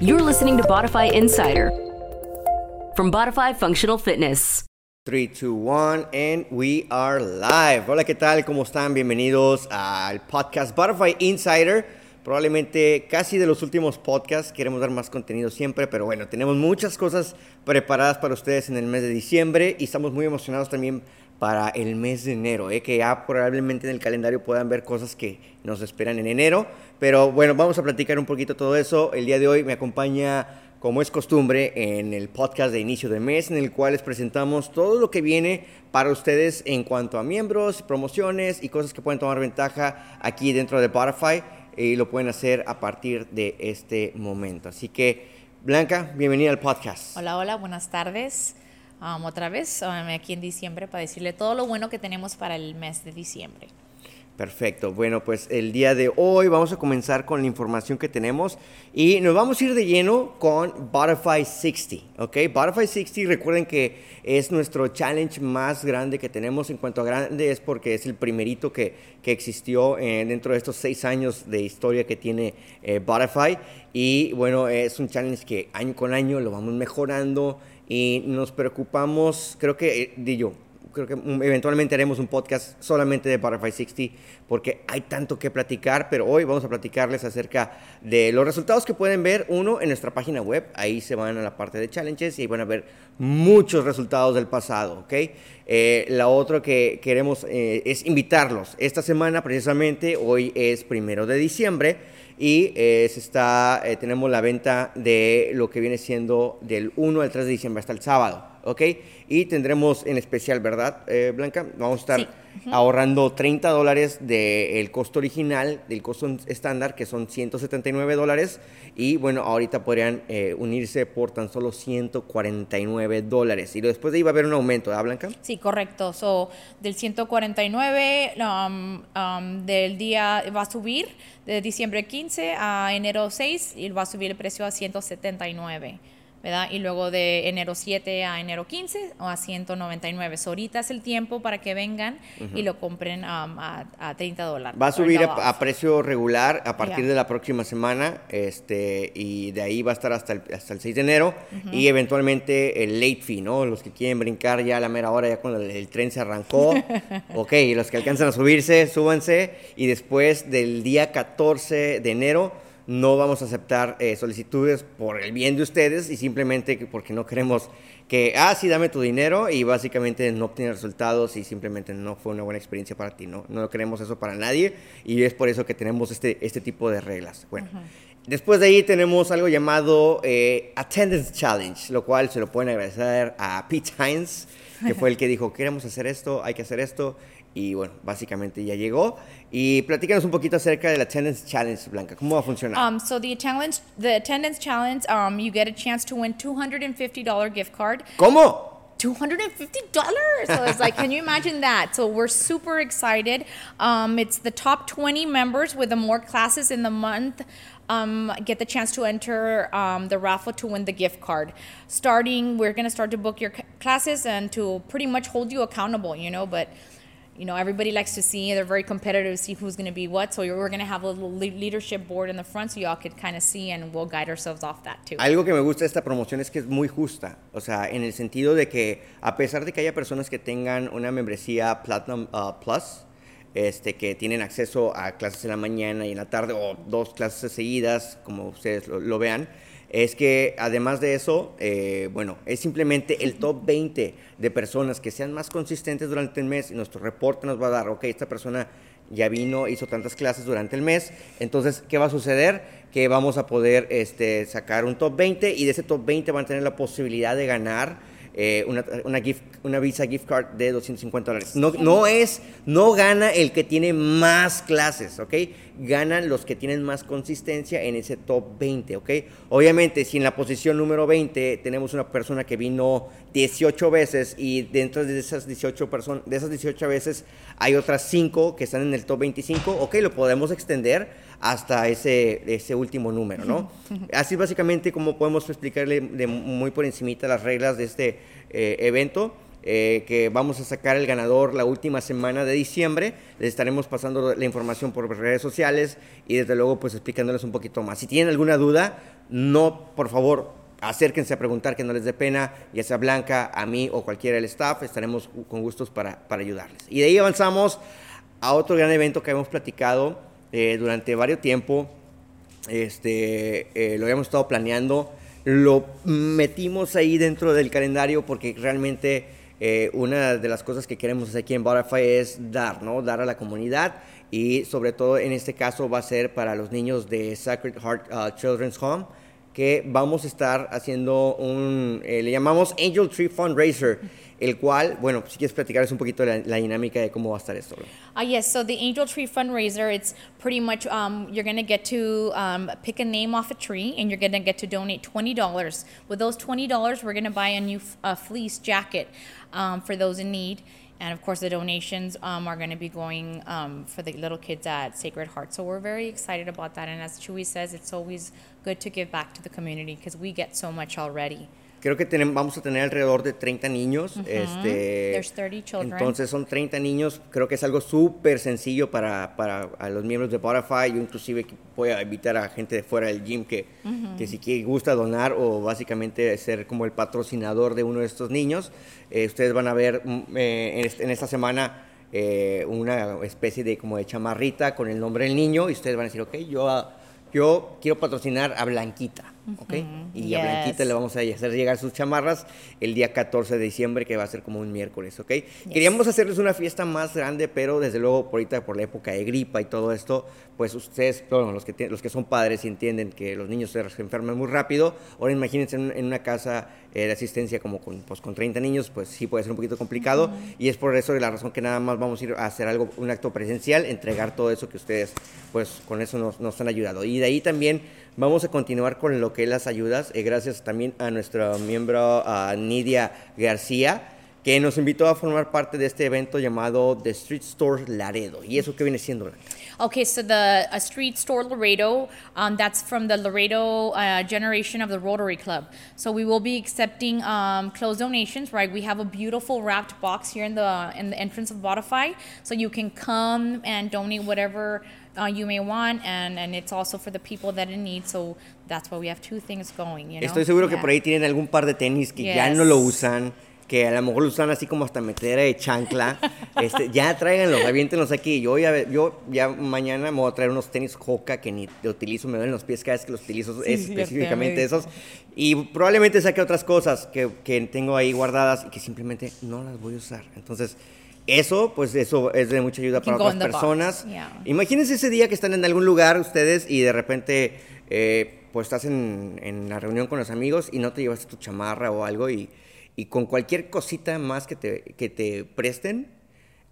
You're listening to Bodify Insider from Bodify Functional Fitness. 3, 2, 1, and we are live. Hola, ¿qué tal? ¿Cómo están? Bienvenidos al podcast Butterfly Insider. Probablemente casi de los últimos podcasts. Queremos dar más contenido siempre, pero bueno, tenemos muchas cosas preparadas para ustedes en el mes de diciembre y estamos muy emocionados también para el mes de enero, ¿eh? que ya probablemente en el calendario puedan ver cosas que nos esperan en enero. Pero bueno, vamos a platicar un poquito todo eso. El día de hoy me acompaña como es costumbre, en el podcast de inicio de mes, en el cual les presentamos todo lo que viene para ustedes en cuanto a miembros, promociones y cosas que pueden tomar ventaja aquí dentro de Spotify y lo pueden hacer a partir de este momento. Así que, Blanca, bienvenida al podcast. Hola, hola, buenas tardes. Um, otra vez um, aquí en diciembre para decirle todo lo bueno que tenemos para el mes de diciembre. Perfecto. Bueno, pues el día de hoy vamos a comenzar con la información que tenemos y nos vamos a ir de lleno con Butterfly 60. ¿Ok? Butterfly 60, recuerden que es nuestro challenge más grande que tenemos. En cuanto a grande, es porque es el primerito que, que existió eh, dentro de estos seis años de historia que tiene eh, Butterfly. Y bueno, es un challenge que año con año lo vamos mejorando y nos preocupamos, creo que, eh, di yo, creo que eventualmente haremos un podcast solamente de Butterfly 60 porque hay tanto que platicar, pero hoy vamos a platicarles acerca de los resultados que pueden ver, uno, en nuestra página web, ahí se van a la parte de challenges y ahí van a ver muchos resultados del pasado, ¿ok? Eh, la otra que queremos eh, es invitarlos. Esta semana precisamente, hoy es primero de diciembre, y eh, está, tenemos la venta de lo que viene siendo del 1 al 3 de diciembre hasta el sábado, ¿ok? Y tendremos en especial, ¿verdad, eh, Blanca? Vamos a estar ahorrando 30 dólares del costo original, del costo estándar, que son 179 dólares. Y bueno, ahorita podrían eh, unirse por tan solo 149 dólares. Y después de ahí va a haber un aumento, ¿verdad, Blanca? Sí, correcto. So, del 149 um, um, del día va a subir de diciembre 15 a enero 6 y va a subir el precio a 179. ¿Verdad? Y luego de enero 7 a enero 15 o a 199. So, ahorita es el tiempo para que vengan y lo compren um, a, a, 30 dólares. Va a subir a, precio regular a partir de la próxima semana este, y de ahí va a estar hasta el, hasta el 6 de enero y eventualmente el late fee, ¿no? Los que quieren brincar ya a la mera hora, ya cuando el, tren se arrancó. ok, los que alcanzan a subirse, súbanse y después del día 14 de enero no vamos a aceptar eh, solicitudes por el bien de ustedes y simplemente porque no queremos que, ah, sí, dame tu dinero y básicamente no obtener resultados y simplemente no fue una buena experiencia para ti. No, no queremos eso para nadie y es por eso que tenemos este, este tipo de reglas. Bueno. Después de ahí tenemos algo llamado eh, Attendance Challenge, lo cual se lo pueden agradecer a Pete Hines, que fue el que dijo, queremos hacer esto, hay que hacer esto. Y bueno, básicamente ya llegó. Y platícanos un poquito acerca del Attendance Challenge, Blanca. ¿Cómo va a funcionar? Um, so the attendance, the attendance challenge, um, you get a chance to win $250 gift card. ¿Cómo? $250. So it's like, can you imagine that? So we're super excited. Um, it's the top 20 members with the more classes in the month. Um, get the chance to enter um, the raffle to win the gift card. Starting, we're going to start to book your classes and to pretty much hold you accountable, you know, but you know, everybody likes to see, they're very competitive to see who's going to be what. So we're going to have a little leadership board in the front so y'all could kind of see and we'll guide ourselves off that too. Algo que me gusta de esta promoción es que es muy justa. O sea, en el sentido de que a pesar de que haya personas que tengan una membresía Platinum uh, Plus, este, que tienen acceso a clases en la mañana y en la tarde o dos clases seguidas, como ustedes lo, lo vean, es que además de eso, eh, bueno, es simplemente el top 20 de personas que sean más consistentes durante el mes y nuestro reporte nos va a dar, ok, esta persona ya vino, hizo tantas clases durante el mes, entonces, ¿qué va a suceder? Que vamos a poder este, sacar un top 20 y de ese top 20 van a tener la posibilidad de ganar eh, una, una, Visa gift card de 250 dólares. No, no es, no gana el que tiene más clases, ¿ok? Ganan los que tienen más consistencia en ese top 20, ¿ok? Obviamente, si en la posición número 20 tenemos una persona que vino 18 veces y dentro de esas 18 personas, de esas 18 veces hay otras 5 que están en el top 25, ok, lo podemos extender hasta ese, ese último número, ¿no? Así básicamente como podemos explicarle de muy por encimita las reglas de este eh, evento. Eh, que vamos a sacar el ganador la última semana de diciembre. Les estaremos pasando la información por redes sociales y desde luego pues explicándoles un poquito más. Si tienen alguna duda, no, por favor, acérquense a preguntar que no les dé pena, ya sea Blanca, a mí o cualquiera del staff, estaremos con gustos para, para ayudarles. Y de ahí avanzamos a otro gran evento que hemos platicado eh, durante varios tiempo, este, eh, lo habíamos estado planeando, lo metimos ahí dentro del calendario porque realmente eh, una de las cosas que queremos hacer aquí en Butterfly es dar, ¿no? Dar a la comunidad y sobre todo en este caso va a ser para los niños de Sacred Heart uh, Children's Home que vamos a estar haciendo un, eh, le llamamos Angel Tree Fundraiser, el cual, bueno, si quieres platicarles un poquito la, la dinámica de cómo va a estar esto. Uh, yes, so the Angel Tree fundraiser, it's pretty much um, you're going to get to um, pick a name off a tree and you're going to get to donate $20. With those $20, we're going to buy a new uh, fleece jacket um, for those in need. And of course, the donations um, are going to be going um, for the little kids at Sacred Heart. So we're very excited about that. And as Chewy says, it's always good to give back to the community because we get so much already. Creo que tenemos, vamos a tener alrededor de 30 niños. este, There's 30 children. Entonces son 30 niños. Creo que es algo súper sencillo para, para a los miembros de Butterfly. Yo inclusive voy a invitar a gente de fuera del gym que, que si quiere, gusta donar o básicamente ser como el patrocinador de uno de estos niños. Eh, ustedes van a ver mm, eh, en, este- esta semana eh, una especie de como de chamarrita con el nombre del niño y ustedes van a decir, ok, yo, yo quiero patrocinar a Blanquita. ¿Ok? Y a. Blanquita le vamos a hacer llegar sus chamarras el día 14 de diciembre, que va a ser como un miércoles, ¿ok? Queríamos hacerles una fiesta más grande, pero desde luego, por ahorita, por la época de gripa y todo esto, pues ustedes, bueno, los que, los que son padres entienden que los niños se enferman muy rápido, ahora imagínense en, en una casa eh, de asistencia como con, pues, con 30 niños, pues sí puede ser un poquito complicado, y es por eso la razón que nada más vamos a ir a hacer algo, un acto presencial, entregar todo eso que ustedes, pues con eso nos, nos han ayudado. Y de ahí también Vamos a continuar con lo que es las ayudas, eh, gracias también a nuestro miembro Nidia García, que nos invitó a formar parte de este evento llamado The Street Store Laredo. ¿Y eso qué viene siendo? Okay, so the a street store Laredo, um, that's from the Laredo uh, generation of the Rotary Club. So we will be accepting um, closed donations, right? We have a beautiful wrapped box here in the in the entrance of Bodify, so you can come and donate whatever uh, you may want, and and it's also for the people that in need. So that's why we have two things going. You know. Estoy seguro que Yeah. por ahí tienen algún par de tenis que ya no lo usan, que a lo mejor lo usan así como hasta metedera de chancla. este, ya tráiganlos, aviéntenlos aquí. Yo ya, yo ya mañana me voy a traer unos tenis Hoka que ni utilizo, me duelen los pies cada vez que los utilizo, Sí, es sí, específicamente esos. Y probablemente saque otras cosas que, que tengo ahí guardadas y que simplemente no las voy a usar. Entonces... Eso, pues eso es de mucha ayuda para otras personas. yeah. Imagínense ese día que están en algún lugar ustedes y de repente eh, pues estás en, en la reunión con los amigos y no te llevaste tu chamarra o algo y, y con cualquier cosita más que te, que te presten,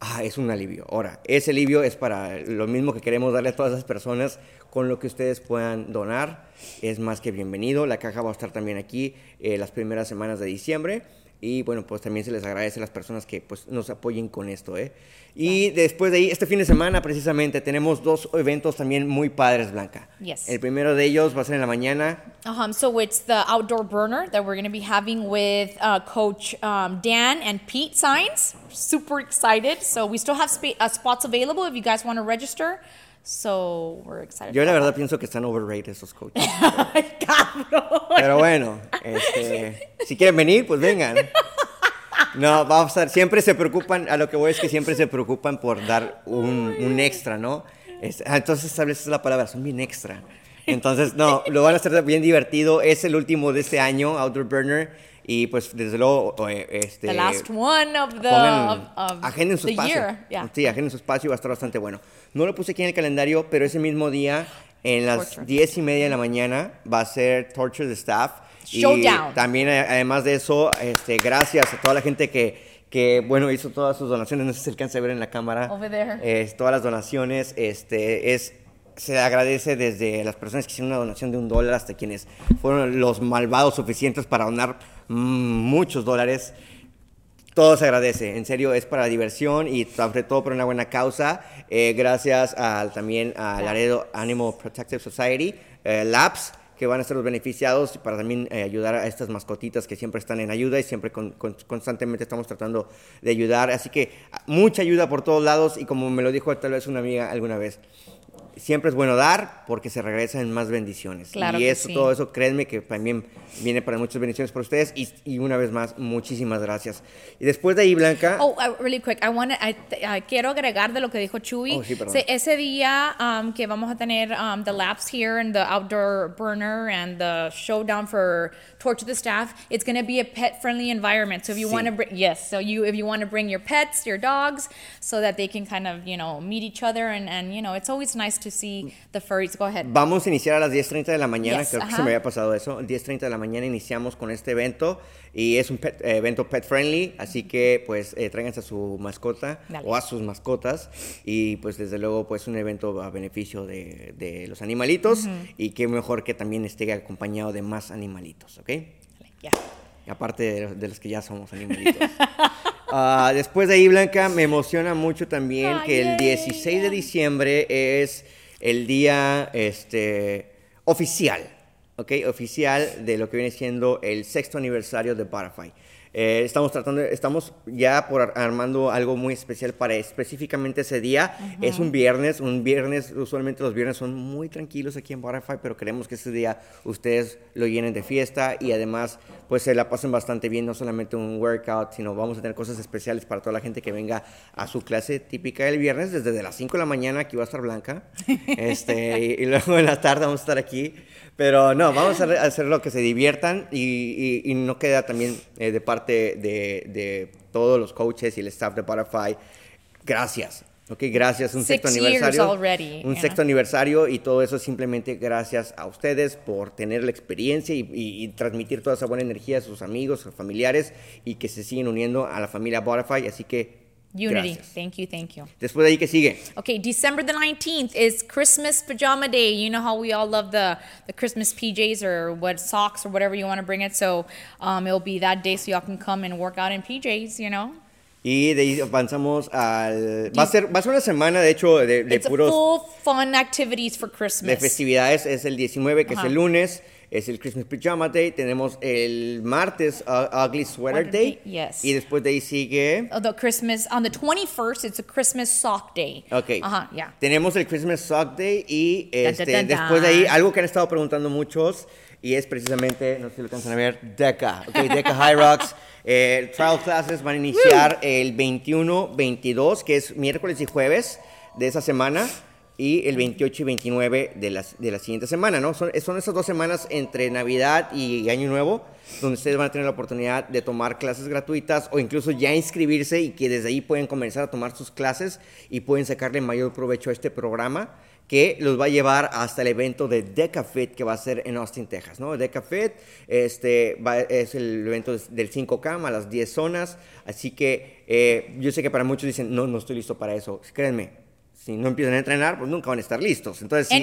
ah, es un alivio. Ahora, ese alivio es para lo mismo que queremos darle a todas esas personas con lo que ustedes puedan donar. Es más que bienvenido. La caja va a estar también aquí eh, las primeras semanas de diciembre. Y bueno, pues también se les agradece a las personas que pues, nos apoyen con esto. ¿eh? Y después de ahí, este fin de semana precisamente, tenemos dos eventos también muy padres, Blanca. Yes. El primero de ellos va a ser en la mañana. Um, so it's the outdoor burner that we're going to be having with uh, Coach um, Dan and Pete Signs. Super excited. So we still have spa- uh, spots available if you guys want to register. So we're excited. Yo la verdad pienso que están overrated esos coaches. that. Cabrón. Pero bueno, este, si quieren venir, pues vengan. No, vamos a estar, siempre se preocupan, a lo que voy es que siempre se preocupan por dar un, un extra, ¿no? Es- ah, entonces, tal vez esa es la palabra, son bien extra. Entonces, no, lo van a hacer bien divertido. Es el último de este año, Outdoor Burner. Y pues, desde luego, eh, este. The last one of the, pongan- of, of agenden su the espacio. year. Yeah. Sí, agenden su espacio y va a estar bastante bueno. No lo puse aquí en el calendario, pero ese mismo día, en las Torture. diez y media de la mañana, va a ser Torture the Staff. Y Showdown. también, eh, además de eso, este, gracias a toda la gente que, que, bueno, hizo todas sus donaciones. No sé si se alcanza a ver en la cámara. Over there. Es, todas las donaciones, este, es, se agradece desde las personas que hicieron una donación de un dólar hasta quienes fueron los malvados suficientes para donar mm, muchos dólares. Todo se agradece, en serio, es para diversión y sobre todo por una buena causa. Eh, gracias al, también a Laredo Animal Protective Society, eh, LAPS, que van a ser los beneficiados para también eh, ayudar a estas mascotitas que siempre están en ayuda y siempre con- con- constantemente estamos tratando de ayudar. Así que ah, mucha ayuda por todos lados y como me lo dijo tal vez una amiga alguna vez, siempre es bueno dar porque se regresa en más bendiciones. Claro y eso, sí. todo eso, créanme que también viene para muchas bendiciones para ustedes. Y, y una vez más, muchísimas gracias. Y después de ahí, Blanca. Oh, uh, really quick, I want quiero agregar de lo que dijo Chuy. Oh, sí. Se- ese día um, que vamos a tener um, the laps here and the outdoor burner and the showdown for torch of the staff, it's going to be a pet-friendly environment. So if you Sí. want to bring, yes, so you if you want to bring your pets, your dogs, so that they can kind of you know meet each other and and you know it's always nice to see the furries. Go ahead. Vamos a iniciar a las 10.30 de la mañana, Yes, creo que se ajá. me había pasado eso. 10.30 de la mañana iniciamos con este evento y es un pet- eh, evento pet friendly, así que pues eh, tráiganse a su mascota Dale. o a sus mascotas y pues desde luego pues un evento a beneficio de, de los animalitos y qué mejor que también esté acompañado de más animalitos, ¿ok? Yeah. Aparte de de los que ya somos animalitos. Ah, después de ahí, Blanca, me emociona mucho también Ay, que el yay, 16 de diciembre es el día este, oficial, ¿ok? Oficial de lo que viene siendo el sexto aniversario de Butterfly. Eh, estamos tratando, estamos ya por ar- armando algo muy especial para específicamente ese día. Es un viernes, un viernes, usualmente los viernes son muy tranquilos aquí en Butterfly, pero queremos que ese día ustedes lo llenen de fiesta y además pues se la pasen bastante bien, no solamente un workout, sino vamos a tener cosas especiales para toda la gente que venga a su clase típica del viernes, desde de las 5 de la mañana, aquí va a estar Blanca, este, y, y luego en la tarde vamos a estar aquí, pero no, vamos a hacer lo que se diviertan y, y- y no queda también eh, de parte de, de todos los coaches y el staff de Butterfly, gracias. Ok, gracias. Un Six sexto aniversario. already, un yeah. sexto aniversario y todo eso simplemente gracias a ustedes por tener la experiencia y, y- y transmitir toda esa buena energía a sus amigos, sus familiares y que se siguen uniendo a la familia Butterfly. Así que Unity. gracias. Thank you. Thank you. Después de ahí, ¿qué sigue? Okay, December the 19th is Christmas pajama day. You know how we all love the, the Christmas PJs or what socks or whatever you want to bring it. So um, it'll be that day so y'all can come and work out in PJs, you know? Y de ahí avanzamos al... Va a ser, va a ser una semana, de hecho, de, de It's puros... full fun activities for de Christmas. festividades. Es el 19, que es Ajá. el lunes. Es el Christmas Pajama Day. Tenemos el martes uh, Ugly Sweater Day. Yes. Y después de ahí sigue... Oh, the Christmas on the 21st, it's a Christmas sock day. Ok. Ajá, yeah. Tenemos el Christmas Sock Day y este, dun, dun, después de ahí, algo que han estado preguntando muchos y es precisamente, no sé si lo alcanzan a ver, DECA. Ok, DECA High Rocks. Eh, trial classes van a iniciar el 21, 22, que es miércoles y jueves de esa semana. Y el 28 y 29 de, las, de la siguiente semana, ¿no? Son, son esas dos semanas entre Navidad y Año Nuevo, donde ustedes van a tener la oportunidad de tomar clases gratuitas o incluso ya inscribirse y que desde ahí pueden comenzar a tomar sus clases y pueden sacarle mayor provecho a este programa que los va a llevar hasta el evento de DecaFit que va a ser en Austin, Texas, ¿no? DecaFit este, va- es el evento del 5K a las 10 zonas, así que eh, yo sé que para muchos dicen, no, no estoy listo para eso. Créanme, si no empiezan a entrenar, pues nunca van a estar listos. Entonces, sí,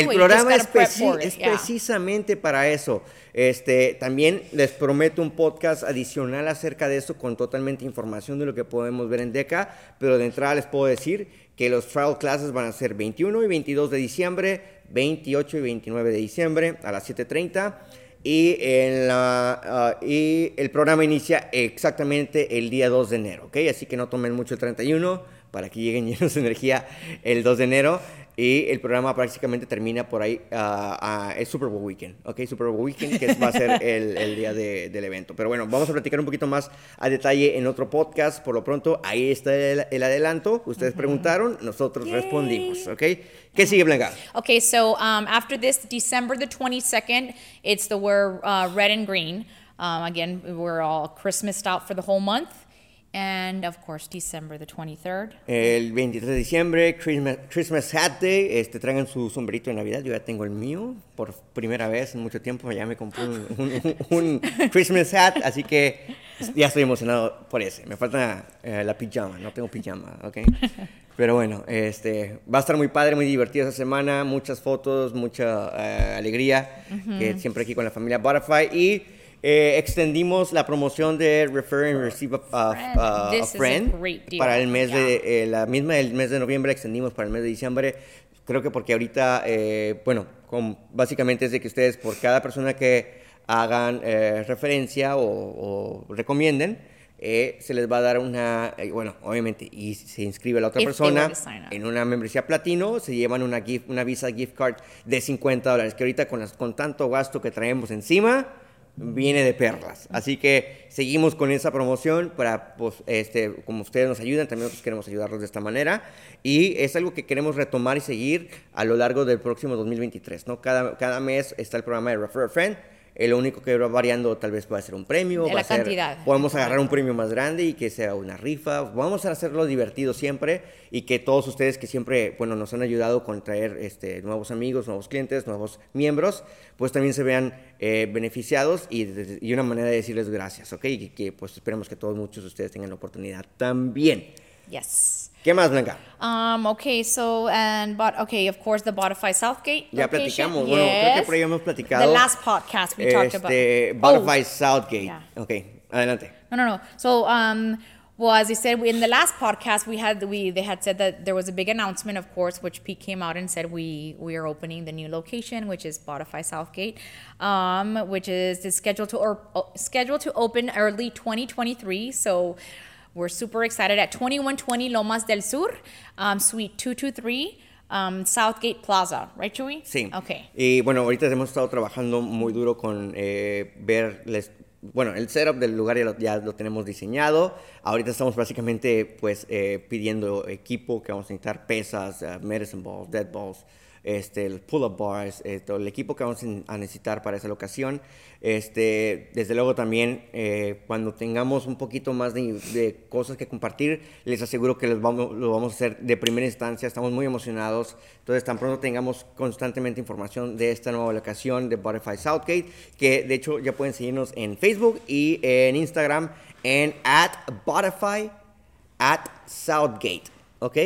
el programa es, preci- it, es yeah. precisamente para eso. Este, también les prometo un podcast adicional acerca de esto con totalmente información de lo que podemos ver en DECA, pero de entrada les puedo decir que los trial classes van a ser 21 y 22 de diciembre, 28 y 29 de diciembre a las 7.30. Y, en ah, el programa inicia exactamente el día 2 de enero, ¿ok? Así que no tomen mucho el 31 para que lleguen llenos de energía el 2 de enero. Y el programa prácticamente termina por ahí, ah, ah, el Super Bowl Weekend, ¿ok? Super Bowl Weekend, que va a ser el, el día de- del evento. Pero bueno, vamos a platicar un poquito más a detalle en otro podcast. Por lo pronto, ahí está el, el adelanto. Ustedes preguntaron, nosotros respondimos, ¿ok? ¿Qué sigue, Blanca? Okay, so um, after this, December the 22nd, it's the we're uh, red and green. Um, again, we're all Christmased out for the whole month. And of course, December the 23rd. El 23 de diciembre, Christmas, Christmas Hat Day. Este, traigan su sombrerito de Navidad. Yo ya tengo el mío. Por primera vez en mucho tiempo ya me compré un, un- un Christmas Hat. Así que ya estoy emocionado por ese. Me falta eh, la pijama. No tengo pijama, ¿ok? Pero bueno, este, va a estar muy padre, muy divertido esa semana. Muchas fotos, mucha eh, alegría. Que siempre aquí con la familia Butterfly. Y eh, extendimos la promoción de Refer and Receive a, a- Friend. a- a para el mes Yeah. de eh, la misma del mes de noviembre extendimos para el mes de diciembre. Creo que porque ahorita, eh, bueno, con- básicamente es de que ustedes por cada persona que hagan eh, referencia o, o recomienden, eh, se les va a dar una, eh, bueno, obviamente, y se inscribe la otra If persona en una membresía platino, se llevan una, gift, una Visa gift card de 50 dólares, que ahorita con, las- con tanto gasto que traemos encima, viene de perlas. Así que seguimos con esa promoción para, pues, este, como ustedes nos ayudan, también nosotros queremos ayudarlos de esta manera. Y es algo que queremos retomar y seguir a lo largo del próximo 2023, ¿no? Cada, cada mes está el programa de Refer a Friend. Eh, lo único que va variando tal vez va a ser un premio. De va la a ser- cantidad. Podemos agarrar un premio más grande y que sea una rifa. Vamos a hacerlo divertido siempre y que todos ustedes que siempre, bueno, nos han ayudado con traer este, nuevos amigos, nuevos clientes, nuevos miembros, pues también se vean eh, beneficiados y, una manera de decirles gracias, ¿ok? Y que pues esperemos que todos muchos de ustedes tengan la oportunidad también. Yes. ¿Qué más, Blanca? Um, okay, so and but okay, of course the Botify Southgate. Ya location. platicamos, bueno, creo que por ahí hemos platicado. The last podcast we talked about. Este, Oh, Southgate. Yeah. Ok, adelante. No, no, no. So, um, well, as I said in the last podcast, we had we they had said that there was a big announcement, of course, which Pete came out and said we we are opening the new location, which is Spotify Southgate, um, which is, is scheduled to or scheduled to open early 2023. So. We're super excited at 2120 Lomas del Sur, um, Suite 223, um, Southgate Plaza, right, Chewy? Sí. Okay. Y bueno, ahorita hemos estado trabajando muy duro con eh, ver, les- bueno, el setup del lugar ya lo, ya lo tenemos diseñado. Ahorita estamos básicamente pues eh, pidiendo equipo que vamos a necesitar, pesas, eh, medicine balls, dead balls, este, el pull-up bars, todo el equipo que vamos a necesitar para esa locación. Este, desde luego también eh, cuando tengamos un poquito más de, de cosas que compartir, les aseguro que les vamos, lo vamos a hacer de primera instancia. Estamos muy emocionados. Entonces, tan pronto tengamos constantemente información de esta nueva locación de Butterfly Southgate, que de hecho ya pueden seguirnos en Facebook y en Instagram en at Butterfly at Southgate, ¿ok?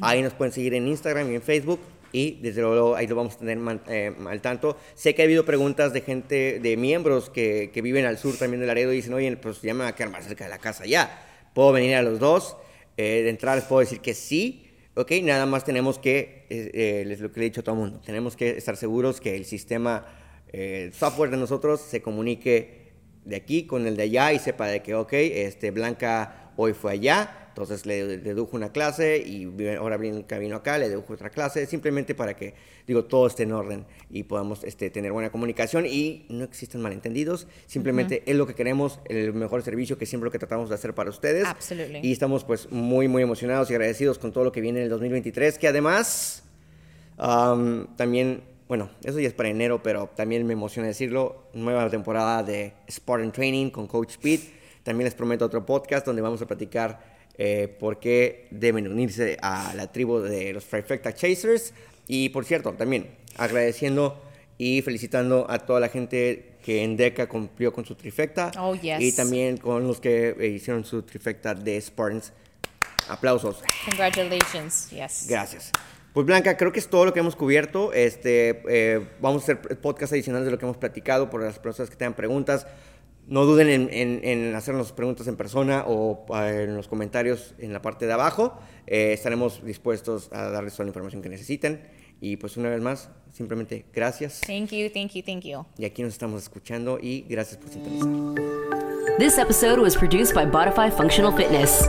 Ahí nos pueden seguir en Instagram y en Facebook y desde luego ahí lo vamos a tener eh, al tanto. Sé que ha habido preguntas de gente, de miembros que, que viven al sur también de Laredo y dicen, oye, pues ya me va a quedar más cerca de la casa ya. ¿Puedo venir a los dos? Eh, de entrada les puedo decir que sí, ¿ok? Nada más tenemos que, eh, es lo que le he dicho a todo el mundo, tenemos que estar seguros que el sistema, eh, el software de nosotros se comunique de aquí con el de allá y sepa de que, ok, este, Blanca hoy fue allá, entonces le dedujo una clase y ahora Blanca vino acá, le dedujo otra clase, simplemente para que, digo, todo esté en orden y podamos este, tener buena comunicación y no existen malentendidos, simplemente es lo que queremos, el mejor servicio que siempre lo que tratamos de hacer para ustedes. Absolutely. Y estamos pues muy, muy emocionados y agradecidos con todo lo que viene en el 2023, que además... Um, también, bueno, eso ya es para enero, pero también me emociona decirlo, nueva temporada de Spartan Training con Coach Speed. También les prometo otro podcast donde vamos a platicar eh, por qué deben unirse a la tribu de los Trifecta Chasers. Y por cierto, también agradeciendo y felicitando a toda la gente que en DECA cumplió con su trifecta. Oh, yes. Y también con los que eh, hicieron su trifecta de Spartans. Aplausos. Congratulations. Yes. Gracias. Pues Blanca, creo que es todo lo que hemos cubierto. Este, eh, vamos a hacer podcast adicionales de lo que hemos platicado por las personas que tengan preguntas. No duden en, en- en hacernos preguntas en persona o eh, en los comentarios en la parte de abajo. Eh, estaremos dispuestos a darles toda la información que necesiten. Y pues una vez más, simplemente gracias. Thank you, thank you, thank you. Y aquí nos estamos escuchando y gracias por sintonizar. This episode was produced by Bodify Functional Fitness.